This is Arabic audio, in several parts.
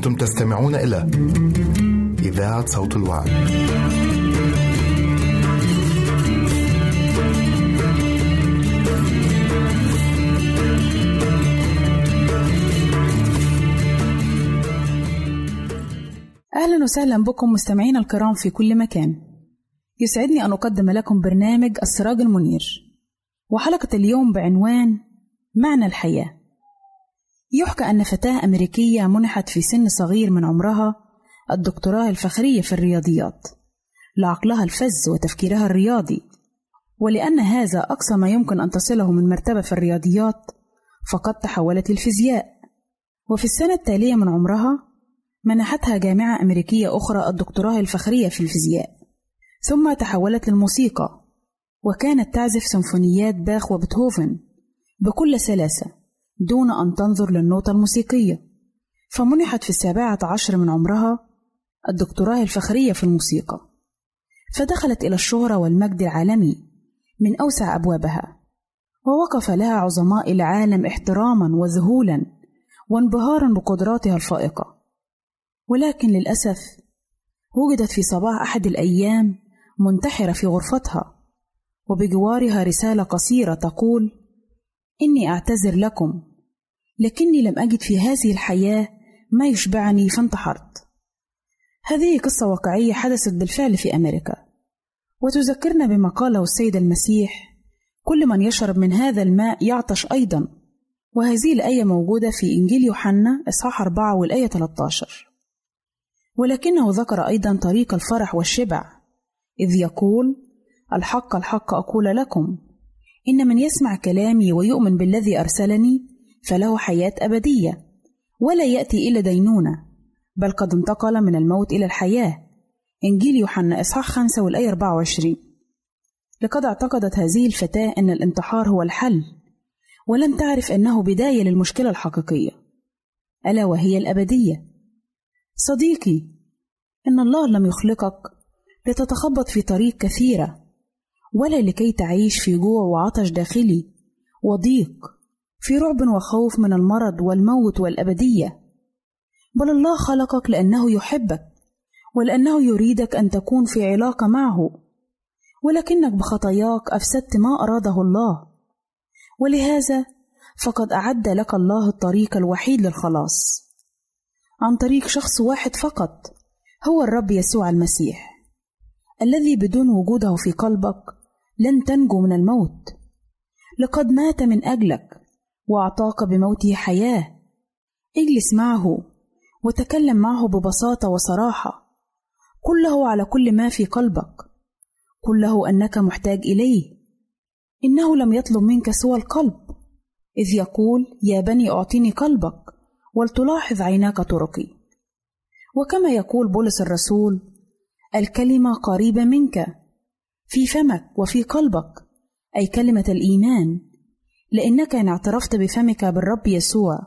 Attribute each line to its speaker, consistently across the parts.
Speaker 1: أنتم تستمعون إلى إذاعة صوت الوعد.
Speaker 2: أهلا وسهلا بكم مستمعينا الكرام في كل مكان. يسعدني أن أقدم لكم برنامج السراج المنير. وحلقة اليوم بعنوان معنى الحياة. يحكى أن فتاة أمريكية منحت في سن صغير من عمرها الدكتوراه الفخرية في الرياضيات لعقلها الفز وتفكيرها الرياضي. ولأن هذا أقصى ما يمكن أن تصله من مرتبة في الرياضيات فقد تحولت للفيزياء. وفي السنة التالية من عمرها منحتها جامعة أمريكية أخرى الدكتوراه الفخرية في الفيزياء. ثم تحولت للموسيقى وكانت تعزف سيمفونيات باخ وبيتهوفن بكل سلاسة. دون أن تنظر للنوتة الموسيقية. فمنحت في السابعة عشر من عمرها الدكتوراه الفخرية في الموسيقى. فدخلت إلى الشهرة والمجد العالمي من أوسع أبوابها ووقف لها عظماء العالم احتراما وذهولا وانبهارا بقدراتها الفائقة. ولكن للأسف وجدت في صباح أحد الأيام منتحرة في غرفتها وبجوارها رسالة قصيرة تقول إني أعتذر لكم لكني لم أجد في هذه الحياة ما يشبعني فانتحرت. هذه قصة واقعية حدثت بالفعل في أمريكا، وتذكرنا بما قاله السيد المسيح: كل من يشرب من هذا الماء يعطش أيضا، وهذه الآية موجودة في إنجيل يوحنا إصحاح 4 والآية 13. ولكنه ذكر أيضا طريق الفرح والشبع، إذ يقول: الحق الحق أقول لكم إن من يسمع كلامي ويؤمن بالذي أرسلني فله حياة أبدية ولا يأتي إلى دينونة بل قد انتقل من الموت إلى الحياة. إنجيل يوحنا إصحاح 5 والآية 24 لقد اعتقدت هذه الفتاة أن الانتحار هو الحل ولم تعرف أنه بداية للمشكلة الحقيقية. ألا وهي الأبدية؟ صديقي إن الله لم يخلقك لتتخبط في طريق كثيرة ولا لكي تعيش في جوع وعطش داخلي وضيق في رعب وخوف من المرض والموت والأبدية. بل الله خلقك لأنه يحبك ولأنه يريدك أن تكون في علاقة معه. ولكنك بخطاياك أفسدت ما أراده الله. ولهذا فقد أعد لك الله الطريق الوحيد للخلاص. عن طريق شخص واحد فقط هو الرب يسوع المسيح الذي بدون وجوده في قلبك لن تنجو من الموت. لقد مات من أجلك وأعطاك بموته حياة. اجلس معه وتكلم معه ببساطة وصراحة. كله على كل ما في قلبك. كله أنك محتاج إليه. إنه لم يطلب منك سوى القلب. إذ يقول يا بني أعطيني قلبك ولتلاحظ عيناك طرقي. وكما يقول بولس الرسول الكلمة قريبة منك في فمك وفي قلبك أي كلمة الإيمان. لأنك إن اعترفت بفمك بالرب يسوع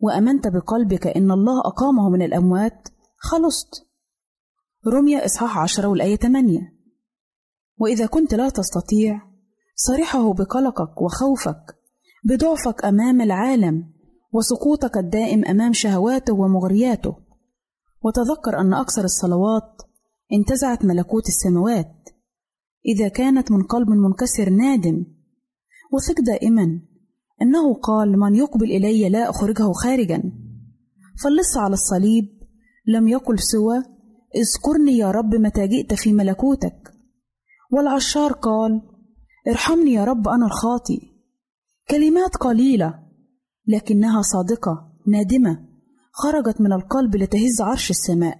Speaker 2: وأمنت بقلبك إن الله أقامه من الأموات خلصت. رمية إصحاح عشرة والآية 8 وإذا كنت لا تستطيع صرحه بقلقك وخوفك بضعفك أمام العالم وسقوطك الدائم أمام شهواته ومغرياته. وتذكر أن أكثر الصلوات انتزعت ملكوت السماوات إذا كانت من قلب منكسر نادم. وثق دائما أنه قال من يقبل إلي لا أخرجه خارجا. فاللص على الصليب لم يقل سوى اذكرني يا رب متى جئت في ملكوتك. والعشار قال ارحمني يا رب أنا الخاطي كلمات قليلة لكنها صادقة نادمة خرجت من القلب لتهز عرش السماء.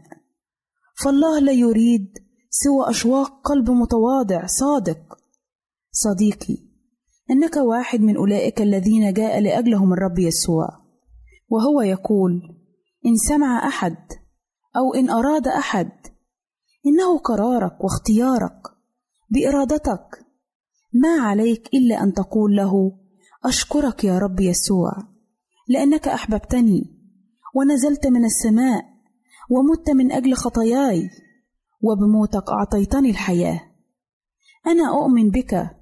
Speaker 2: فالله لا يريد سوى أشواق قلب متواضع صادق. صديقي إنك واحد من أولئك الذين جاء لأجلهم الرب يسوع. وهو يقول إن سمع أحد أو إن أراد أحد إنه قرارك واختيارك بإرادتك. ما عليك إلا أن تقول له أشكرك يا رب يسوع لأنك أحببتني ونزلت من السماء ومت من أجل خطاياي وبموتك أعطيتني الحياة. أنا أؤمن بك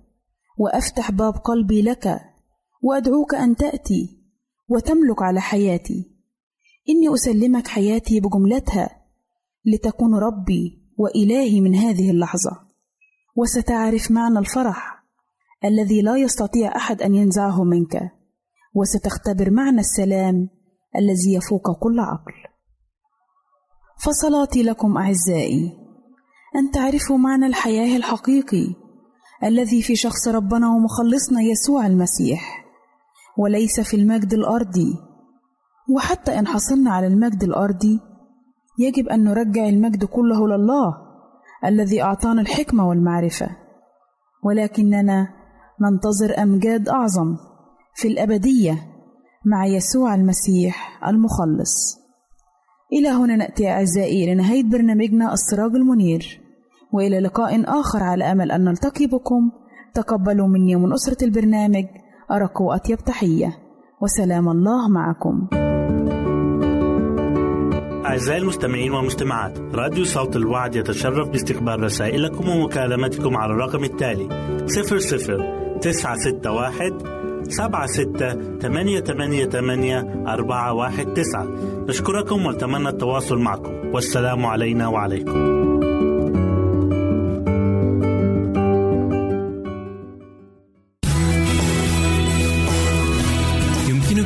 Speaker 2: وأفتح باب قلبي لك وأدعوك أن تأتي وتملك على حياتي. إني أسلمك حياتي بجملتها لتكون ربي وإلهي من هذه اللحظة. وستعرف معنى الفرح الذي لا يستطيع أحد أن ينزعه منك. وستختبر معنى السلام الذي يفوق كل عقل. فصلاتي لكم أعزائي أن تعرفوا معنى الحياة الحقيقي الذي في شخص ربنا ومخلصنا يسوع المسيح. وليس في المجد الأرضي. وحتى إن حصلنا على المجد الأرضي يجب أن نرجع المجد كله لله الذي أعطانا الحكمة والمعرفة. ولكننا ننتظر أمجاد أعظم في الأبدية مع يسوع المسيح المخلص. إلى هنا نأتي أعزائي لنهاية برنامجنا السراج المنير. وإلى لقاء آخر على أمل أن نلتقي بكم تقبلوا مني ومن أسرة البرنامج أرق وأطيب تحية. وسلام الله معكم.
Speaker 3: أعزائي المستمعين والمستمعات راديو صوت الوعد يتشرف باستقبال رسائلكم ومكالمتكم على الرقم التالي 00 961 سبعة ستة ثمانية ثمانية ثمانية أربعة واحد تسعة. نشكركم ونتمنى التواصل معكم. والسلام علينا وعليكم.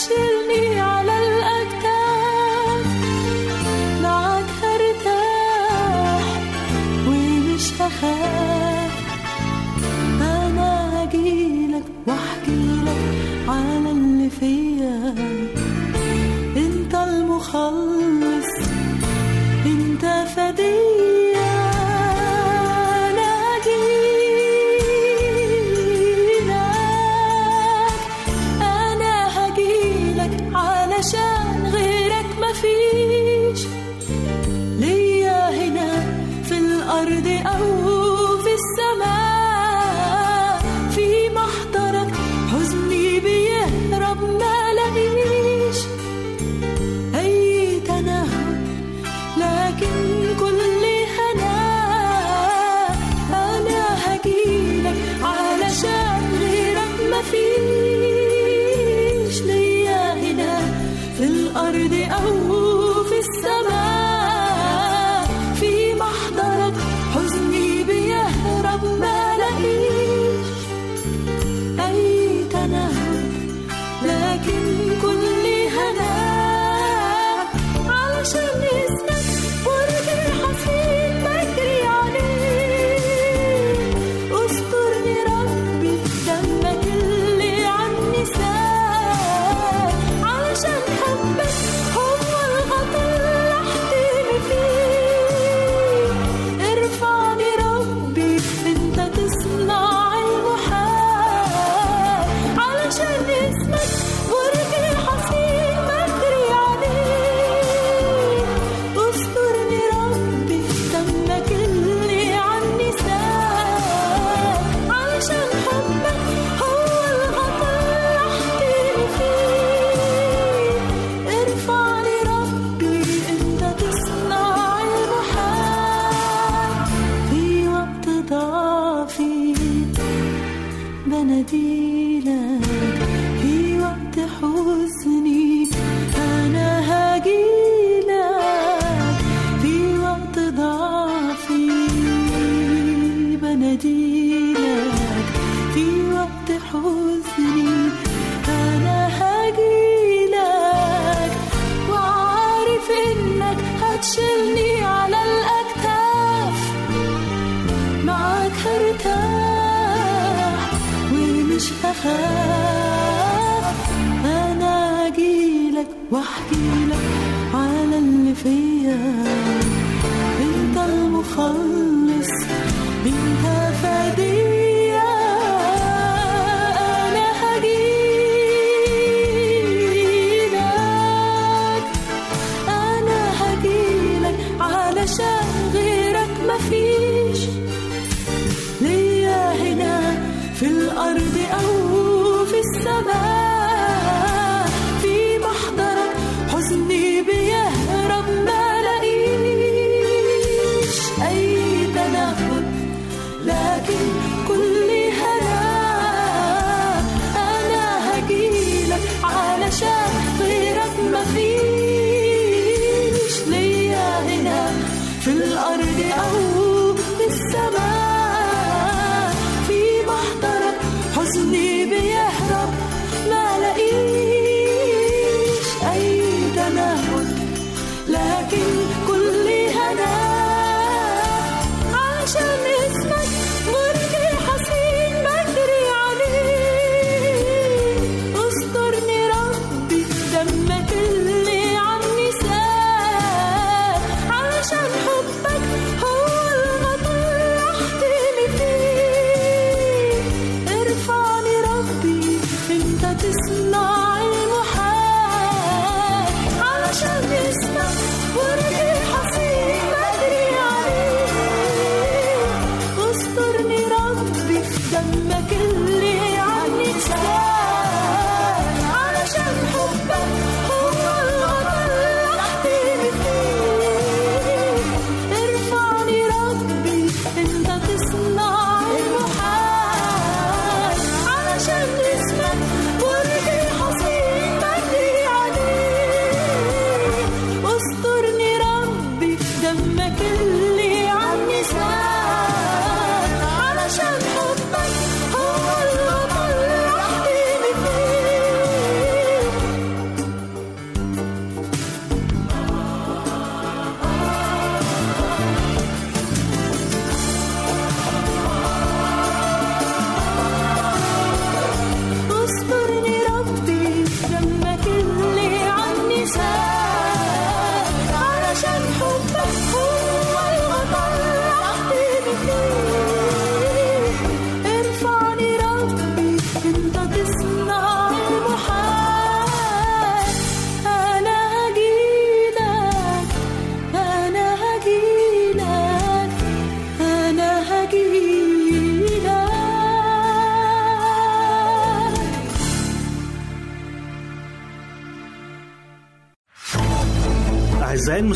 Speaker 3: chill sleeping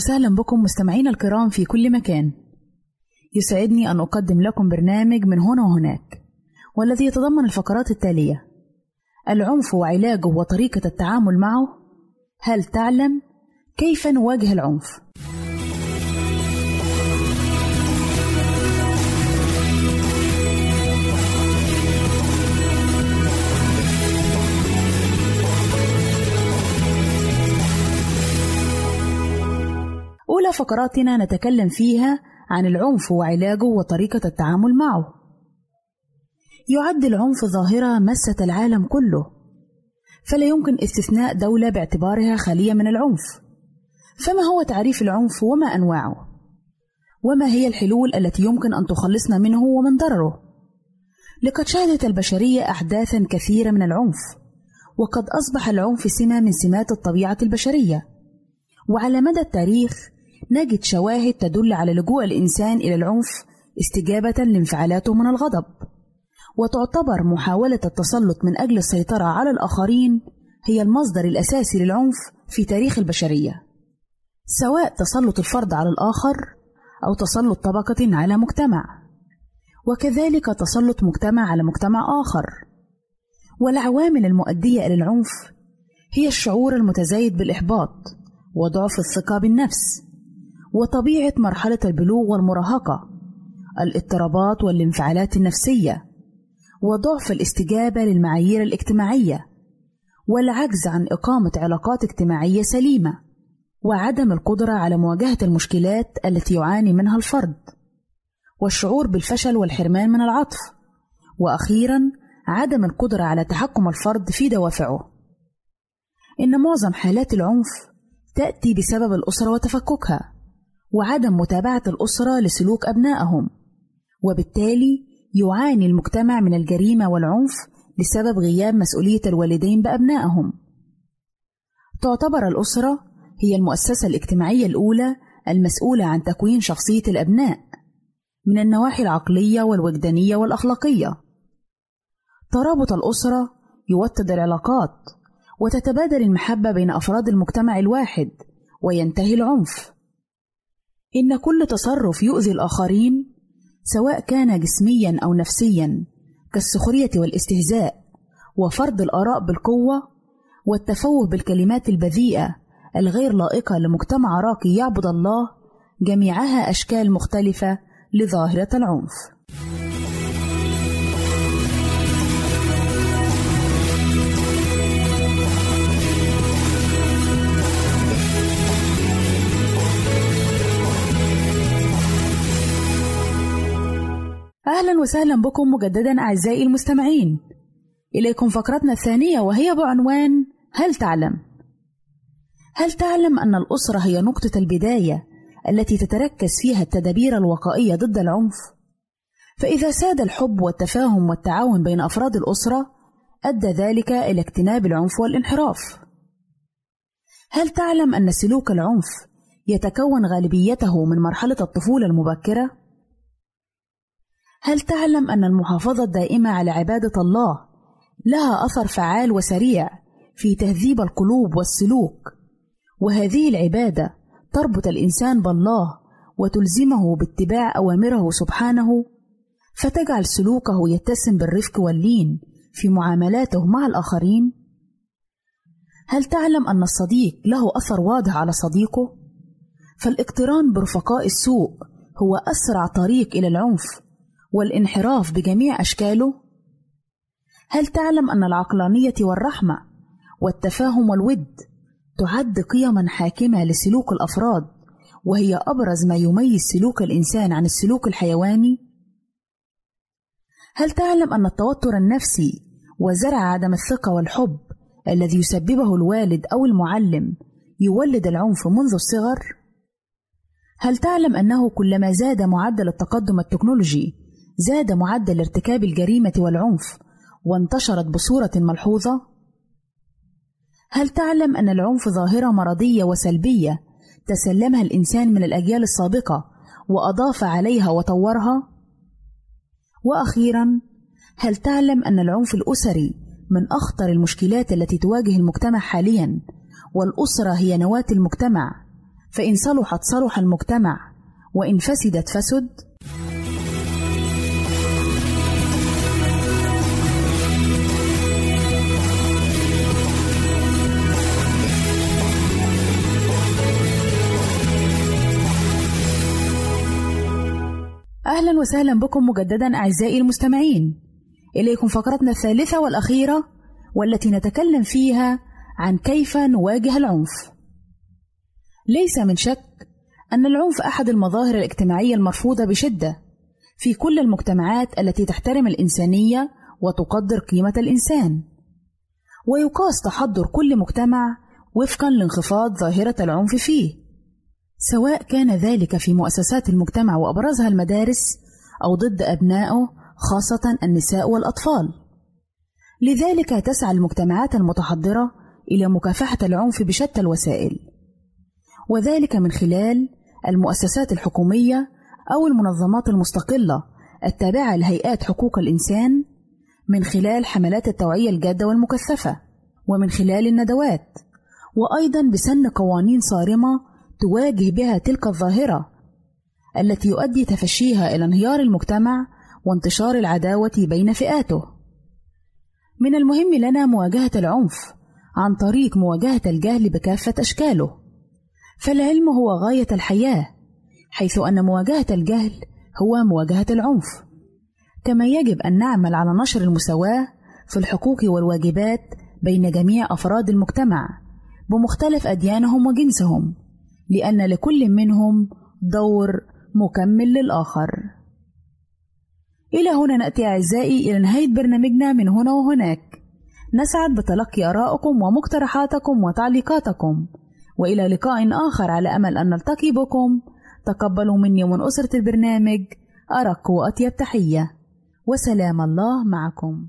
Speaker 2: وسهلا بكم مستمعينا الكرام في كل مكان. يسعدني أن أقدم لكم برنامج من هنا وهناك والذي يتضمن الفقرات التالية. العنف وعلاجه وطريقة التعامل معه. هل تعلم كيف نواجه العنف؟ فقراتنا نتكلم فيها عن العنف وعلاجه وطريقة التعامل معه. يعد العنف ظاهرة مست العالم كله، فلا يمكن استثناء دولة باعتبارها خالية من العنف. فما هو تعريف العنف وما أنواعه؟ وما هي الحلول التي يمكن أن تخلصنا منه ومن ضرره؟ لقد شهدت البشرية أحداثا كثيرة من العنف، وقد أصبح العنف سمة من سمات الطبيعة البشرية. وعلى مدى التاريخ نجد شواهد تدل على لجوء الإنسان إلى العنف استجابة لانفعالاته من الغضب. وتعتبر محاولة التسلط من أجل السيطرة على الآخرين هي المصدر الأساسي للعنف في تاريخ البشرية. سواء تسلط الفرد على الآخر أو تسلط طبقة على مجتمع. وكذلك تسلط مجتمع على مجتمع آخر. والعوامل المؤدية إلى العنف هي الشعور المتزايد بالإحباط وضعف الثقة بالنفس. وطبيعة مرحلة البلوغ والمراهقة الاضطرابات والانفعالات النفسية وضعف الاستجابة للمعايير الاجتماعية والعجز عن إقامة علاقات اجتماعية سليمة وعدم القدرة على مواجهة المشكلات التي يعاني منها الفرد والشعور بالفشل والحرمان من العطف وأخيرا عدم القدرة على تحكم الفرد في دوافعه. إن معظم حالات العنف تأتي بسبب الأسرة وتفككها. وعدم متابعة الأسرة لسلوك أبنائهم وبالتالي يعاني المجتمع من الجريمة والعنف بسبب غياب مسؤولية الوالدين بأبنائهم. تعتبر الأسرة هي المؤسسة الاجتماعية الأولى المسؤولة عن تكوين شخصية الأبناء من النواحي العقلية والوجدانية والأخلاقية. ترابط الأسرة يوطد العلاقات وتتبادل المحبة بين أفراد المجتمع الواحد وينتهي العنف. إن كل تصرف يؤذي الآخرين سواء كان جسميا أو نفسيا كالسخرية والاستهزاء وفرض الآراء بالقوة والتفوه بالكلمات البذيئة الغير لائقة لمجتمع راقي يعبد الله جميعها أشكال مختلفة لظاهرة العنف. أهلا وسهلا بكم مجددا أعزائي المستمعين إليكم فقرتنا الثانية وهي بعنوان هل تعلم؟ هل تعلم أن الأسرة هي نقطة البداية التي تتركز فيها التدابير الوقائية ضد العنف؟ فإذا ساد الحب والتفاهم والتعاون بين أفراد الأسرة أدى ذلك إلى اجتناب العنف والانحراف. هل تعلم أن سلوك العنف يتكون غالبيته من مرحلة الطفولة المبكرة؟ هل تعلم أن المحافظة الدائمة على عبادة الله لها أثر فعال وسريع في تهذيب القلوب والسلوك، وهذه العبادة تربط الإنسان بالله وتلزمه باتباع أوامره سبحانه، فتجعل سلوكه يتسم بالرفق واللين في معاملاته مع الآخرين؟ هل تعلم أن الصديق له أثر واضح على صديقه؟ فالاقتران برفقاء السوء هو أسرع طريق إلى العنف والانحراف بجميع أشكاله؟ هل تعلم أن العقلانية والرحمة والتفاهم والود تعد قيما حاكمة لسلوك الأفراد وهي أبرز ما يميز سلوك الإنسان عن السلوك الحيواني؟ هل تعلم أن التوتر النفسي وزرع عدم الثقة والحب الذي يسببه الوالد أو المعلم يولد العنف منذ الصغر؟ هل تعلم أنه كلما زاد معدل التقدم التكنولوجي زاد معدل ارتكاب الجريمة والعنف وانتشرت بصورة ملحوظة؟ هل تعلم أن العنف ظاهرة مرضية وسلبية تسلمها الإنسان من الأجيال السابقة وأضاف عليها وطورها؟ وأخيرا هل تعلم أن العنف الأسري من أخطر المشكلات التي تواجه المجتمع حاليا والأسرة هي نواة المجتمع فإن صلحت صلح المجتمع وإن فسدت فسد؟ أهلا وسهلا بكم مجددا أعزائي المستمعين. إليكم فقرتنا الثالثة والأخيرة والتي نتكلم فيها عن كيف نواجه العنف. ليس من شك أن العنف أحد المظاهر الاجتماعية المرفوضة بشدة في كل المجتمعات التي تحترم الإنسانية وتقدر قيمة الإنسان. ويقاس تحضر كل مجتمع وفقا لانخفاض ظاهرة العنف فيه. سواء كان ذلك في مؤسسات المجتمع وأبرزها المدارس أو ضد أبنائه خاصة النساء والأطفال. لذلك تسعى المجتمعات المتحضرة إلى مكافحة العنف بشتى الوسائل، وذلك من خلال المؤسسات الحكومية أو المنظمات المستقلة التابعة لهيئات حقوق الإنسان، من خلال حملات التوعية الجادة والمكثفة، ومن خلال الندوات، وأيضا بسن قوانين صارمة تواجه بها تلك الظاهرة التي يؤدي تفشيها إلى انهيار المجتمع وانتشار العداوة بين فئاته. من المهم لنا مواجهة العنف عن طريق مواجهة الجهل بكافة أشكاله، فالعلم هو غاية الحياة، حيث أن مواجهة الجهل هو مواجهة العنف، كما يجب أن نعمل على نشر المساواة في الحقوق والواجبات بين جميع أفراد المجتمع بمختلف أديانهم وجنسهم، لأن لكل منهم دور مكمل للآخر. إلى هنا نأتي أعزائي إلى نهاية برنامجنا من هنا وهناك. نسعد بتلقي آرائكم ومقترحاتكم وتعليقاتكم، وإلى لقاء آخر على أمل أن نلتقي بكم. تقبلوا مني ومن أسرة البرنامج أرق وأطيب تحية، وسلام الله معكم.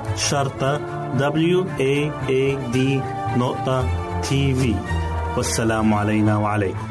Speaker 3: شرطة W A A D
Speaker 4: نقطة تي في والسلام علينا وعليكم.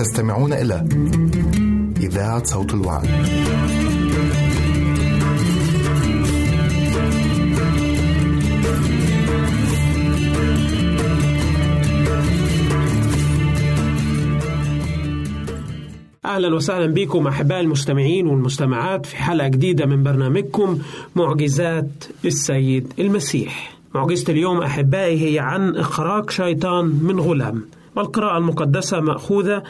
Speaker 1: تستمعون إلى إذاعة صوت الوعد.
Speaker 5: أهلا وسهلا بكم احباء المستمعين والمستمعات في حلقة جديدة من برنامجكم معجزات السيد المسيح. معجزة اليوم أحبائي هي عن إخراج شيطان من غلام. والقراءة المقدسة مأخوذة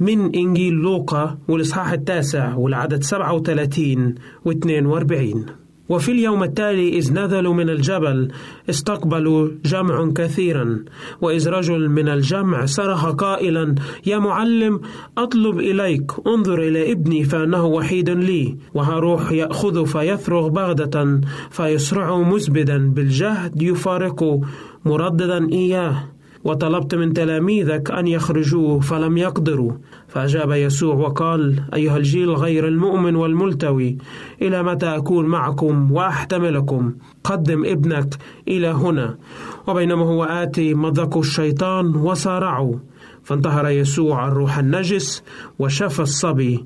Speaker 5: من إنجيل لوقا والإصحاح التاسع والعدد 37 و 42 وفي اليوم التالي إذ نزلوا من الجبل استقبلوا جمع كثيرا وإذ رجل من الجمع صرخ قائلا يا معلم أطلب إليك انظر إلى ابني فأنه وحيد لي. وهروح يأخذ فيثرغ بغدة فيسرع مسبدا بالجهد يفارقه مرددا إياه. وطلبت من تلاميذك أن يخرجوه فلم يقدروا. فأجاب يسوع وقال أيها الجيل غير المؤمن والملتوي إلى متى أكون معكم وأحتملكم؟ قدم ابنك إلى هنا. وبينما هو آتي مضكوا الشيطان وصارعوا فانتهر يسوع الروح النجس وشفى الصبي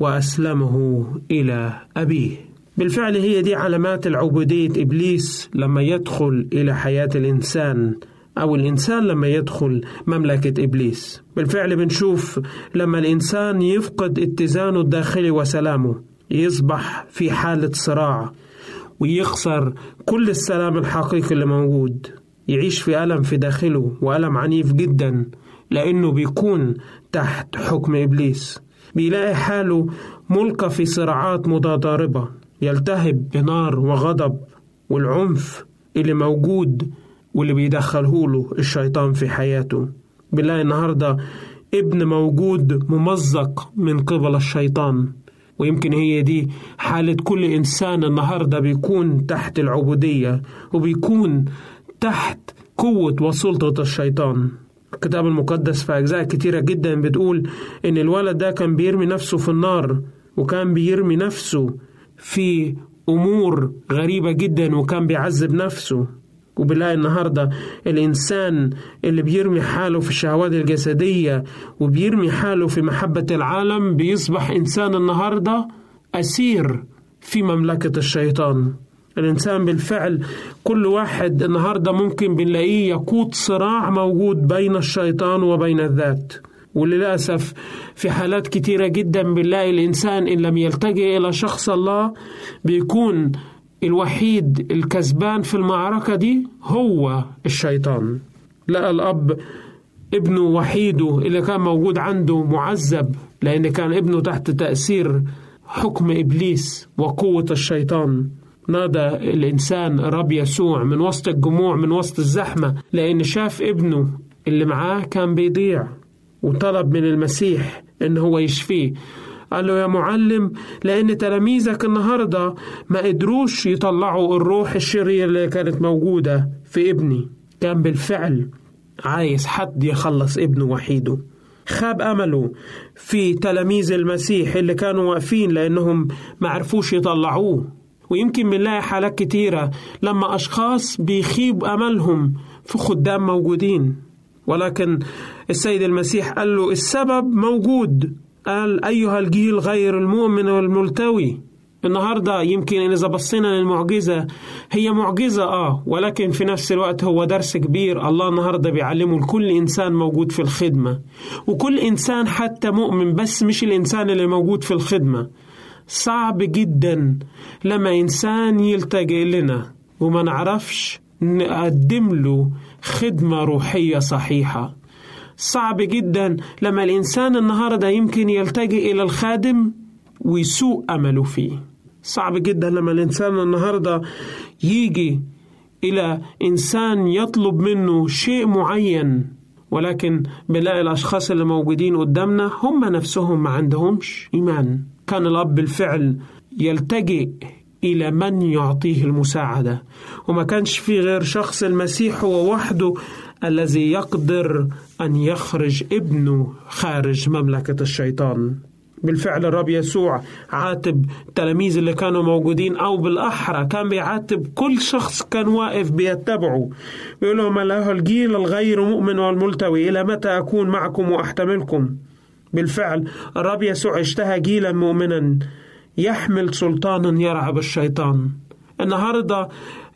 Speaker 5: وأسلمه إلى أبيه. بالفعل هي دي علامات العبودية إبليس لما يدخل إلى حياة الإنسان. أو الإنسان لما يدخل مملكة إبليس. بالفعل بنشوف لما الإنسان يفقد اتزانه الداخلي وسلامه يصبح في حالة صراع ويخسر كل السلام الحقيقي اللي موجود. يعيش في ألم في داخله وألم عنيف جدا لأنه بيكون تحت حكم إبليس. بيلاقي حاله ملقى في صراعات متضاربة يلتهب بنار وغضب والعنف اللي موجود واللي بيدخله له الشيطان في حياته. بنلاقي النهاردة ابن موجود ممزق من قبل الشيطان. ويمكن هي دي حالة كل إنسان النهاردة بيكون تحت العبودية وبيكون تحت قوة وسلطة الشيطان. الكتاب المقدس في أجزاء كتيرة جدا بتقول إن الولد ده كان بيرمي نفسه في النار وكان بيرمي نفسه في أمور غريبة جدا وكان بيعذب نفسه. وبنلاقي النهارده الإنسان اللي بيرمي حاله في الشهوات الجسدية وبيرمي حاله في محبة العالم بيصبح إنسان النهارده أسير في مملكة الشيطان. الإنسان بالفعل كل واحد النهارده ممكن بنلاقيه يقود صراع موجود بين الشيطان وبين الذات. وللأسف في حالات كتيرة جدا بنلاقي الإنسان إن لم يلتجئ إلى شخص الله بيكون الوحيد الكسبان في المعركة دي هو الشيطان. لقى الأب ابنه وحيده اللي كان موجود عنده معذب لأن كان ابنه تحت تأثير حكم إبليس وقوة الشيطان. نادى الإنسان رب يسوع من وسط الجموع من وسط الزحمة لأن شاف ابنه اللي معاه كان بيضيع وطلب من المسيح إن هو يشفيه. قال له يا معلم لأن تلاميذك النهاردة ما قدروش يطلعوا الروح الشرير اللي كانت موجودة في ابني. كان بالفعل عايز حد يخلص ابنه وحيده. خاب أمله في تلاميذ المسيح اللي كانوا واقفين لأنهم ما عرفوش يطلعوه. ويمكن بنلاقي حالات كتيرة لما أشخاص بيخيب أملهم في خدام موجودين. ولكن السيد المسيح قال له السبب موجود. قال أيها الجيل غير المؤمن والملتوي النهاردة يمكن إذا بصينا للمعجزة هي معجزة آه ولكن في نفس الوقت هو درس كبير. الله النهاردة بيعلمه لكل إنسان موجود في الخدمة وكل إنسان حتى مؤمن بس مش الإنسان اللي موجود في الخدمة. صعب جدا لما إنسان يلتجئ لنا وما نعرفش نقدم له خدمة روحية صحيحة. صعب جدا. لما الإنسان النهاردة يمكن يلتجئ إلى الخادم ويسوء أمله فيه. صعب جدا لما الإنسان النهاردة يجي إلى إنسان يطلب منه شيء معين ولكن بنلاقي الأشخاص اللي موجودين قدامنا هم نفسهم ما عندهمش إيمان. كان الأب بالفعل يلتجئ إلى من يعطيه المساعدة. وما كانش في غير شخص المسيح هو وحده الذي يقدر أن يخرج ابنه خارج مملكة الشيطان. بالفعل الرب يسوع عاتب التلاميذ اللي كانوا موجودين أو بالأحرى كان بيعاتب كل شخص كان واقف بيتبعه. بيقول لهم له الجيل الغير مؤمن والملتوي إلى متى أكون معكم وأحتملكم؟ بالفعل الرب يسوع اشتهى جيلا مؤمنا يحمل سلطانا يرعب الشيطان. النهارده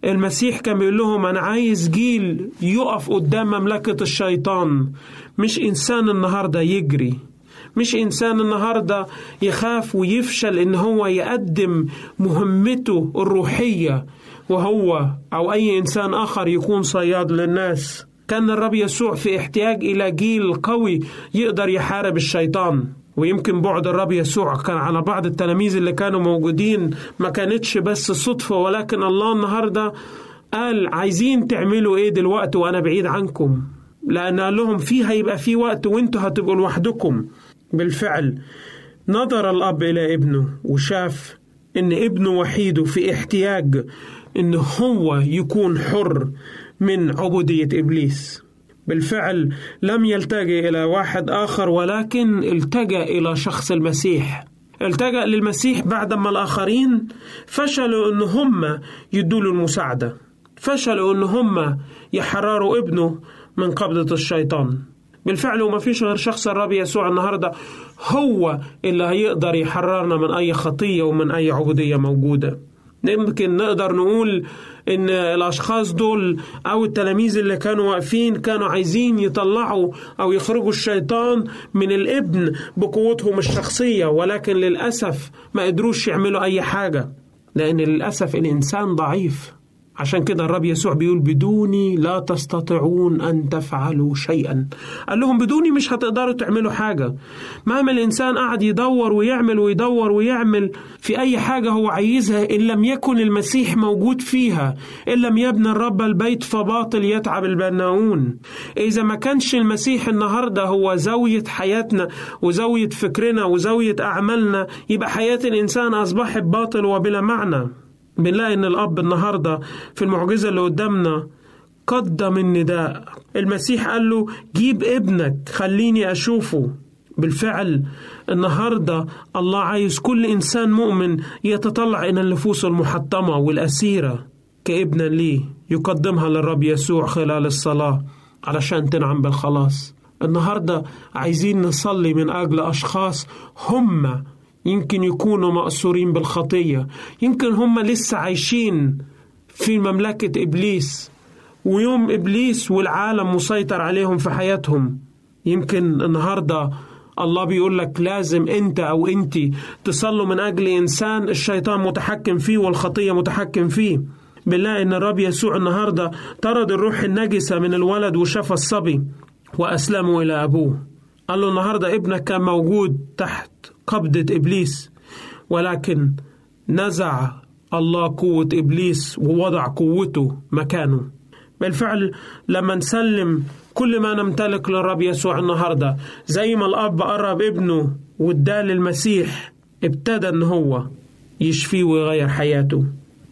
Speaker 5: المسيح كان بيقول لهم أنا عايز جيل يقف قدام مملكة الشيطان. مش إنسان النهارده يجري. مش إنسان النهاردة يخاف ويفشل إن هو يقدم مهمته الروحية وهو أو أي إنسان آخر يكون صياد للناس. كان الرب يسوع في احتياج إلى جيل قوي يقدر يحارب الشيطان. ويمكن بعد الرب يسوع كان على بعض التلاميذ اللي كانوا موجودين ما كانتش بس صدفة ولكن الله النهاردة قال عايزين تعملوا إيه دلوقتي وأنا بعيد عنكم؟ لأن قال لهم في هيبقى في وقت وإنتوا هتبقوا لوحدكم. بالفعل نظر الأب إلى ابنه وشاف إن ابنه وحيده في احتياج إن هو يكون حر من عبودية إبليس. بالفعل لم يلتجئ إلى واحد آخر ولكن التجأ إلى شخص المسيح. التجأ للمسيح بعدما الآخرين فشلوا إن هم يدوا له المساعدة. فشلوا إن هم يحرروا ابنه من قبضة الشيطان. بالفعل وما فيش غير شخص الرب يسوع النهارده هو اللي هيقدر يحررنا من أي خطية ومن أي عبودية موجودة. يمكن نقدر نقول إن الأشخاص دول أو التلاميذ اللي كانوا واقفين كانوا عايزين يطلعوا أو يخرجوا الشيطان من الابن بقوتهم الشخصية ولكن للأسف ما قدروش يعملوا أي حاجة لأن للأسف الإنسان ضعيف. عشان كده الرب يسوع بيقول بدوني لا تستطيعون أن تفعلوا شيئا. قال لهم بدوني مش هتقدروا تعملوا حاجة. مهما الإنسان قعد يدور ويعمل ويدور ويعمل في أي حاجة هو عايزها إن لم يكن المسيح موجود فيها إن لم يبني الرب البيت فباطل يتعب البناؤون. إذا ما كانش المسيح النهاردة هو زاوية حياتنا وزاوية فكرنا وزاوية أعمالنا يبقى حياة الإنسان أصبحت باطل وبلا معنى. بنلاقي إن الأب النهارده في المعجزة اللي قدامنا قدم النداء. المسيح قال له جيب ابنك خليني أشوفه. بالفعل النهارده الله عايز كل إنسان مؤمن يتطلع إلى النفوس المحطمة والأسيرة كابنا ليه يقدمها للرب يسوع خلال الصلاة علشان تنعم بالخلاص. النهارده عايزين نصلي من أجل أشخاص هم يمكن يكونوا مأسورين بالخطية. يمكن هم لسه عايشين في مملكة إبليس. ويوم إبليس والعالم مسيطر عليهم في حياتهم. يمكن النهاردة الله بيقول لك لازم أنت أو أنت تصلوا من أجل إنسان الشيطان متحكم فيه والخطية متحكم فيه. بنلاقي إن الرب يسوع النهاردة طرد الروح النجسة من الولد وشفى الصبي وأسلمه إلى أبوه. قال له النهاردة ابنك كان موجود تحت. قبضة إبليس ولكن نزع الله قوة إبليس ووضع قوته مكانه. بالفعل لما نسلم كل ما نمتلك للرب يسوع النهاردة. زي ما الأب قرب ابنه واداه للمسيح ابتدى إن هو يشفيه ويغير حياته.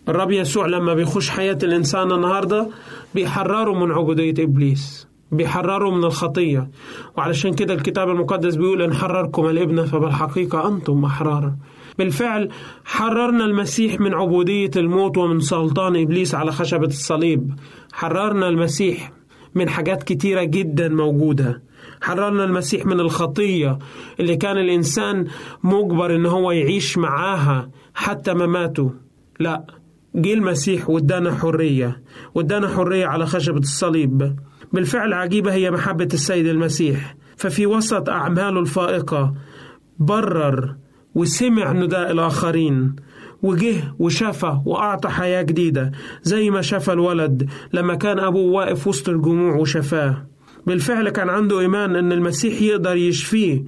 Speaker 5: الرب يسوع لما بيخش حياة الإنسان النهاردة بيحرره من عبودية إبليس. بيحرروا من الخطية. وعلشان كده الكتاب المقدس بيقول إن حرركم الابن فبالحقيقة أنتم أحرار بالفعل حررنا المسيح من عبودية الموت ومن سلطان إبليس على خشبة الصليب. حررنا المسيح من حاجات كتيرة جدا موجودة. حررنا المسيح من الخطية اللي كان الإنسان مجبر إن هو يعيش معاها حتى مماته لا جه المسيح وادانا حرية وادانا حرية على خشبة الصليب. بالفعل عجيبة هي محبة السيد المسيح. ففي وسط أعماله الفائقة برر وسمع نداء الآخرين وجه وشفى وأعطى حياة جديدة زي ما شفى الولد لما كان أبوه واقف وسط الجموع وشفاه. بالفعل كان عنده إيمان أن المسيح يقدر يشفيه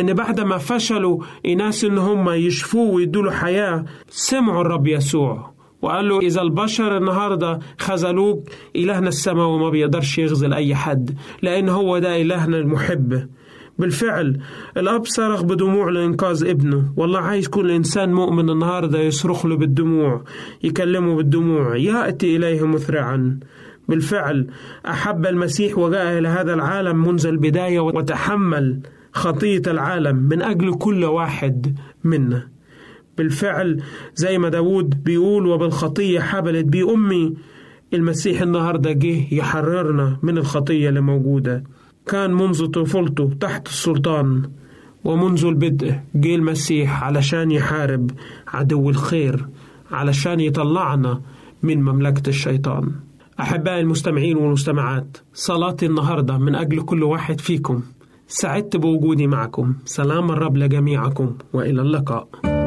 Speaker 5: أن بعد ما فشلوا ناس أن هم يشفوه ويدوا حياة سمعوا الرب يسوع. وقال له إذا البشر النهاردة خذلوك إلهنا السماوي ما بيقدرش يخذل أي حد لأن هو ده إلهنا المحب. بالفعل الأب صرخ بدموع لإنقاذ ابنه. والله عايز كل إنسان مؤمن النهاردة يصرخ له بالدموع يكلمه بالدموع يأتي إليه مسرعا بالفعل أحب المسيح وجاء إلى هذا العالم منذ البداية وتحمل خطية العالم من أجل كل واحد منا بالفعل زي ما داود بيقول وبالخطية حبلت بي أمي المسيح النهاردة جه يحررنا من الخطية اللي موجودة. كان منذ طفولته تحت السلطان ومنذ البدء جه المسيح علشان يحارب عدو الخير علشان يطلعنا من مملكة الشيطان. أحبائي المستمعين والمستمعات صلاتي النهاردة من أجل كل واحد فيكم. سعدت بوجودي معكم. سلام الرب لجميعكم وإلى اللقاء.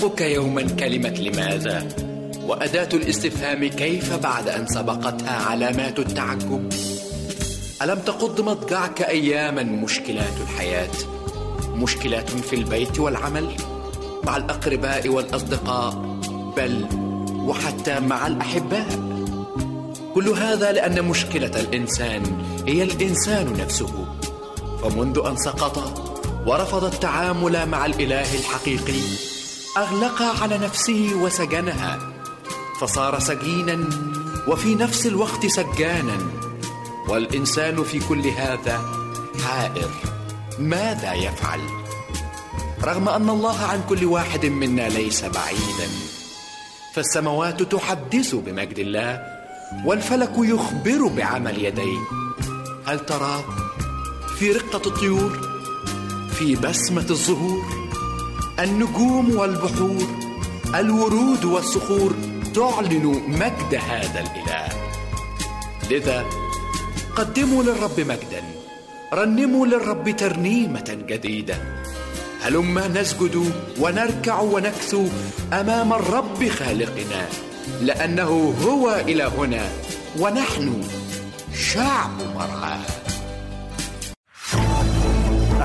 Speaker 6: تؤرقك يوما كلمة لماذا؟ وأداة الاستفهام كيف بعد أن سبقتها علامات التعجب؟ ألم تقض مضجعك أياما مشكلات الحياة؟ مشكلات في البيت والعمل؟ مع الأقرباء والأصدقاء؟ بل وحتى مع الأحباء؟ كل هذا لأن مشكلة الإنسان هي الإنسان نفسه. فمنذ أن سقط ورفض التعامل مع الإله الحقيقي اغلق على نفسه وسجنها فصار سجينا وفي نفس الوقت سجانا. والإنسان في كل هذا حائر. ماذا يفعل؟ رغم أن الله عن كل واحد منا ليس بعيدا. فالسماوات تحدث بمجد الله والفلك يخبر بعمل يديه. هل ترى في رقة الطيور في بسمة الزهور؟ النجوم والبحور الورود والصخور تعلن مجد هذا الإله. لذا قدموا للرب مجدا رنموا للرب ترنيمة جديدة. هلما نسجد ونركع ونكثو أمام الرب خالقنا لأنه هو إلهنا ونحن شعب مرعاه.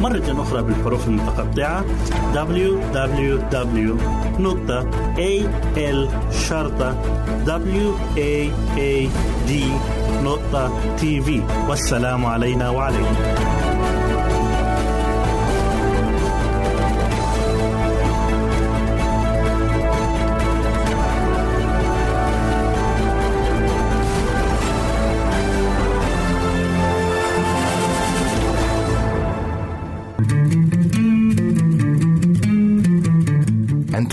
Speaker 3: مرة أخرى بالحروف المتقطعة www.al-waad.tv والسلام علينا وعليكم.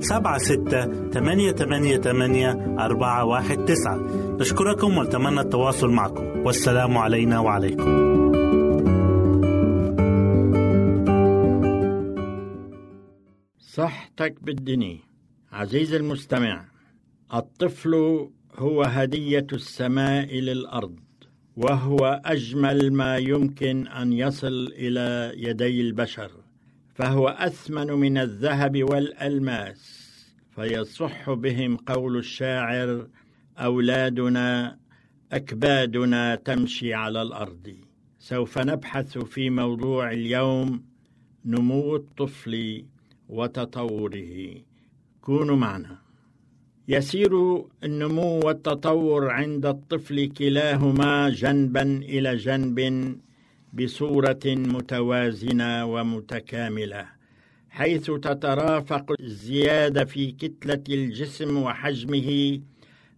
Speaker 3: سبعة ستة ثمانية ثمانية ثمانية أربعة واحد تسعة. نشكركم ونتمنى التواصل معكم. والسلام علينا وعليكم.
Speaker 7: صحتك بالدني عزيزي المستمع الطفل هو هدية السماء للأرض وهو أجمل ما يمكن أن يصل إلى يدي البشر. فهو أثمن من الذهب والألماس فيصح بهم قول الشاعر أولادنا أكبادنا تمشي على الأرض. سوف نبحث في موضوع اليوم نمو الطفل وتطوره. كونوا معنا. يسير النمو والتطور عند الطفل كلاهما جنبا إلى جنب بصورة متوازنة ومتكاملة حيث تترافق الزيادة في كتلة الجسم وحجمه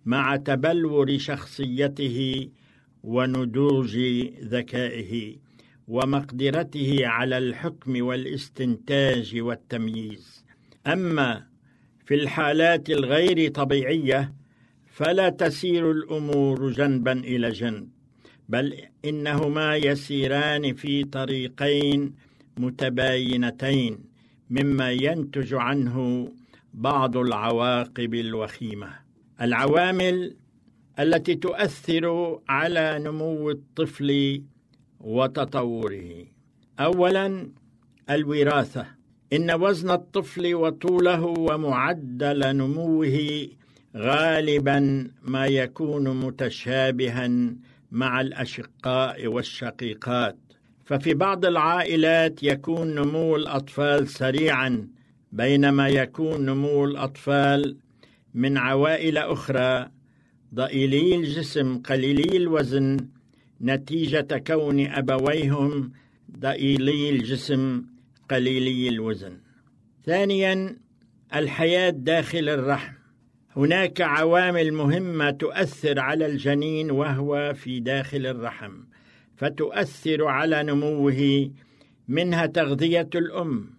Speaker 7: مع تبلور شخصيته ونضوج ذكائه ومقدرته على الحكم والاستنتاج والتمييز. أما في الحالات الغير طبيعية فلا تسير الأمور جنبا إلى جنب. بل إنهما يسيران في طريقين متباينتين مما ينتج عنه بعض العواقب الوخيمة. العوامل التي تؤثر على نمو الطفل وتطوره. اولا الوراثة. إن وزن الطفل وطوله ومعدل نموه غالبا ما يكون متشابها مع الأشقاء والشقيقات. ففي بعض العائلات يكون نمو الأطفال سريعا بينما يكون نمو الأطفال من عوائل أخرى ضئيلي الجسم قليلي الوزن. نتيجة كون أبويهم ضئيلي الجسم قليلي الوزن. ثانيا الحياة داخل الرحم. هناك عوامل مهمة تؤثر على الجنين وهو في داخل الرحم فتؤثر على نموه منها تغذية الأم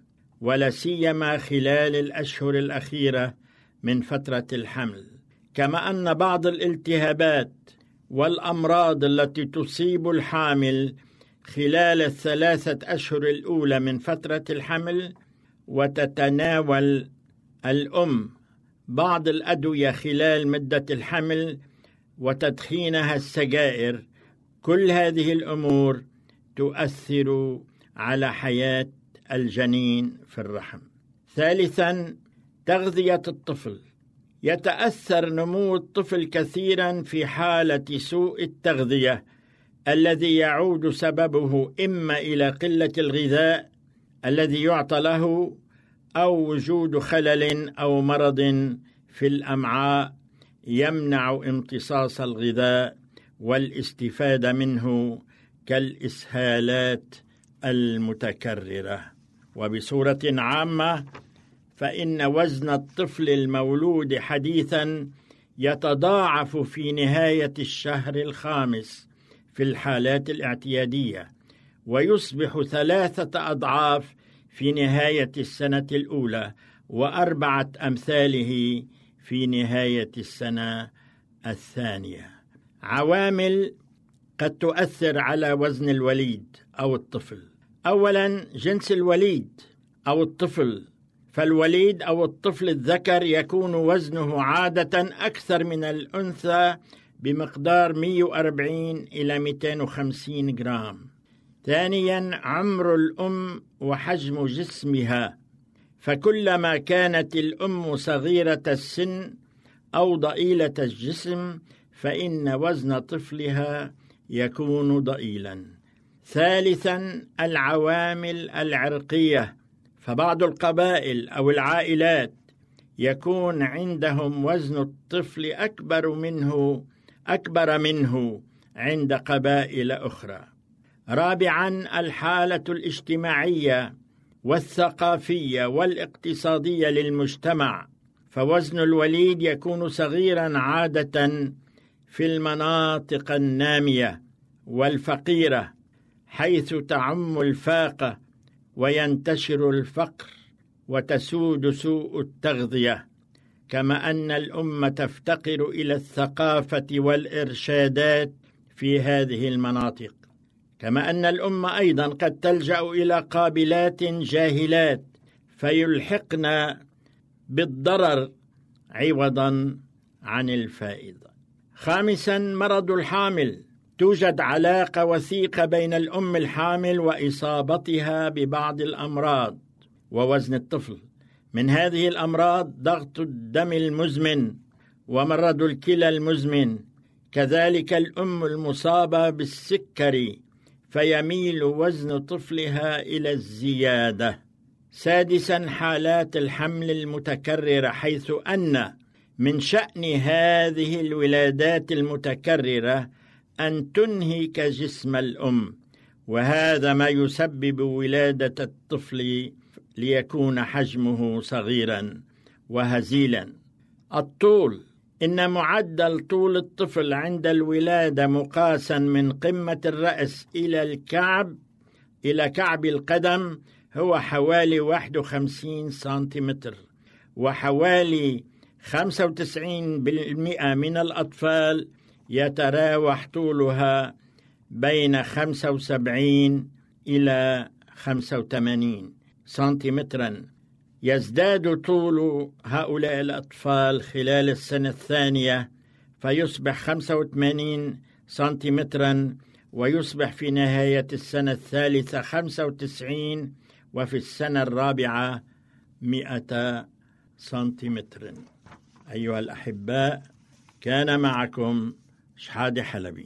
Speaker 7: ولا سيما خلال الأشهر الأخيرة من فترة الحمل. كما أن بعض الالتهابات والأمراض التي تصيب الحامل خلال الثلاثة أشهر الأولى من فترة الحمل وتتناول الأم بعض الأدوية خلال مدة الحمل وتدخينها السجائر كل هذه الأمور تؤثر على حياة الجنين في الرحم. ثالثا تغذية الطفل يتأثر نمو الطفل كثيرا في حالة سوء التغذية الذي يعود سببه إما إلى قلة الغذاء الذي يعطى له أو وجود خلل أو مرض في الأمعاء يمنع امتصاص الغذاء والاستفادة منه كالإسهالات المتكررة. وبصورة عامة فإن وزن الطفل المولود حديثا يتضاعف في نهاية الشهر الخامس في الحالات الاعتيادية ويصبح ثلاثة أضعاف في نهاية السنة الأولى وأربعة أمثاله في نهاية السنة الثانية. عوامل قد تؤثر على وزن الوليد أو الطفل. أولا جنس الوليد أو الطفل. فالوليد أو الطفل الذكر يكون وزنه عادة أكثر من الأنثى بمقدار 140 إلى 250 جرام. ثانيا عمر الأم وحجم جسمها فكلما كانت الأم صغيرة السن أو ضئيلة الجسم فإن وزن طفلها يكون ضئيلا. ثالثا العوامل العرقية فبعض القبائل أو العائلات يكون عندهم وزن الطفل أكبر منه أكبر منه عند قبائل أخرى. رابعا الحالة الاجتماعية والثقافية والاقتصادية للمجتمع. فوزن الوليد يكون صغيرا عادة في المناطق النامية والفقيرة حيث تعم الفاقه وينتشر الفقر وتسود سوء التغذية. كما أن الأمة تفتقر إلى الثقافة والإرشادات في هذه المناطق. كما أن الامه أيضا قد تلجأ إلى قابلات جاهلات فيلحقن بالضرر عوضا عن الفائده خامسا مرض الحامل. توجد علاقة وثيقة بين الأم الحامل وإصابتها ببعض الأمراض ووزن الطفل. من هذه الأمراض ضغط الدم المزمن ومرض الكلى المزمن. كذلك الأم المصابة بالسكري فيميل وزن طفلها إلى الزيادة. سادسا حالات الحمل المتكررة حيث أن من شأن هذه الولادات المتكررة أن تنهك جسم الأم. وهذا ما يسبب ولادة الطفل ليكون حجمه صغيرا وهزيلا. الطول إن معدل طول الطفل عند الولادة مقاسا من قمة الرأس إلى الكعب إلى كعب القدم هو حوالي 51 سنتيمتر وحوالي 95% من الأطفال يتراوح طولها بين 75 إلى 85 سنتيمترا. يزداد طول هؤلاء الأطفال خلال السنة الثانية فيصبح 85 سنتيمترا ويصبح في نهاية السنة الثالثة 95 وفي السنة الرابعة 100 سنتيمتر. أيها الأحباء كان معكم شحادة حلبي.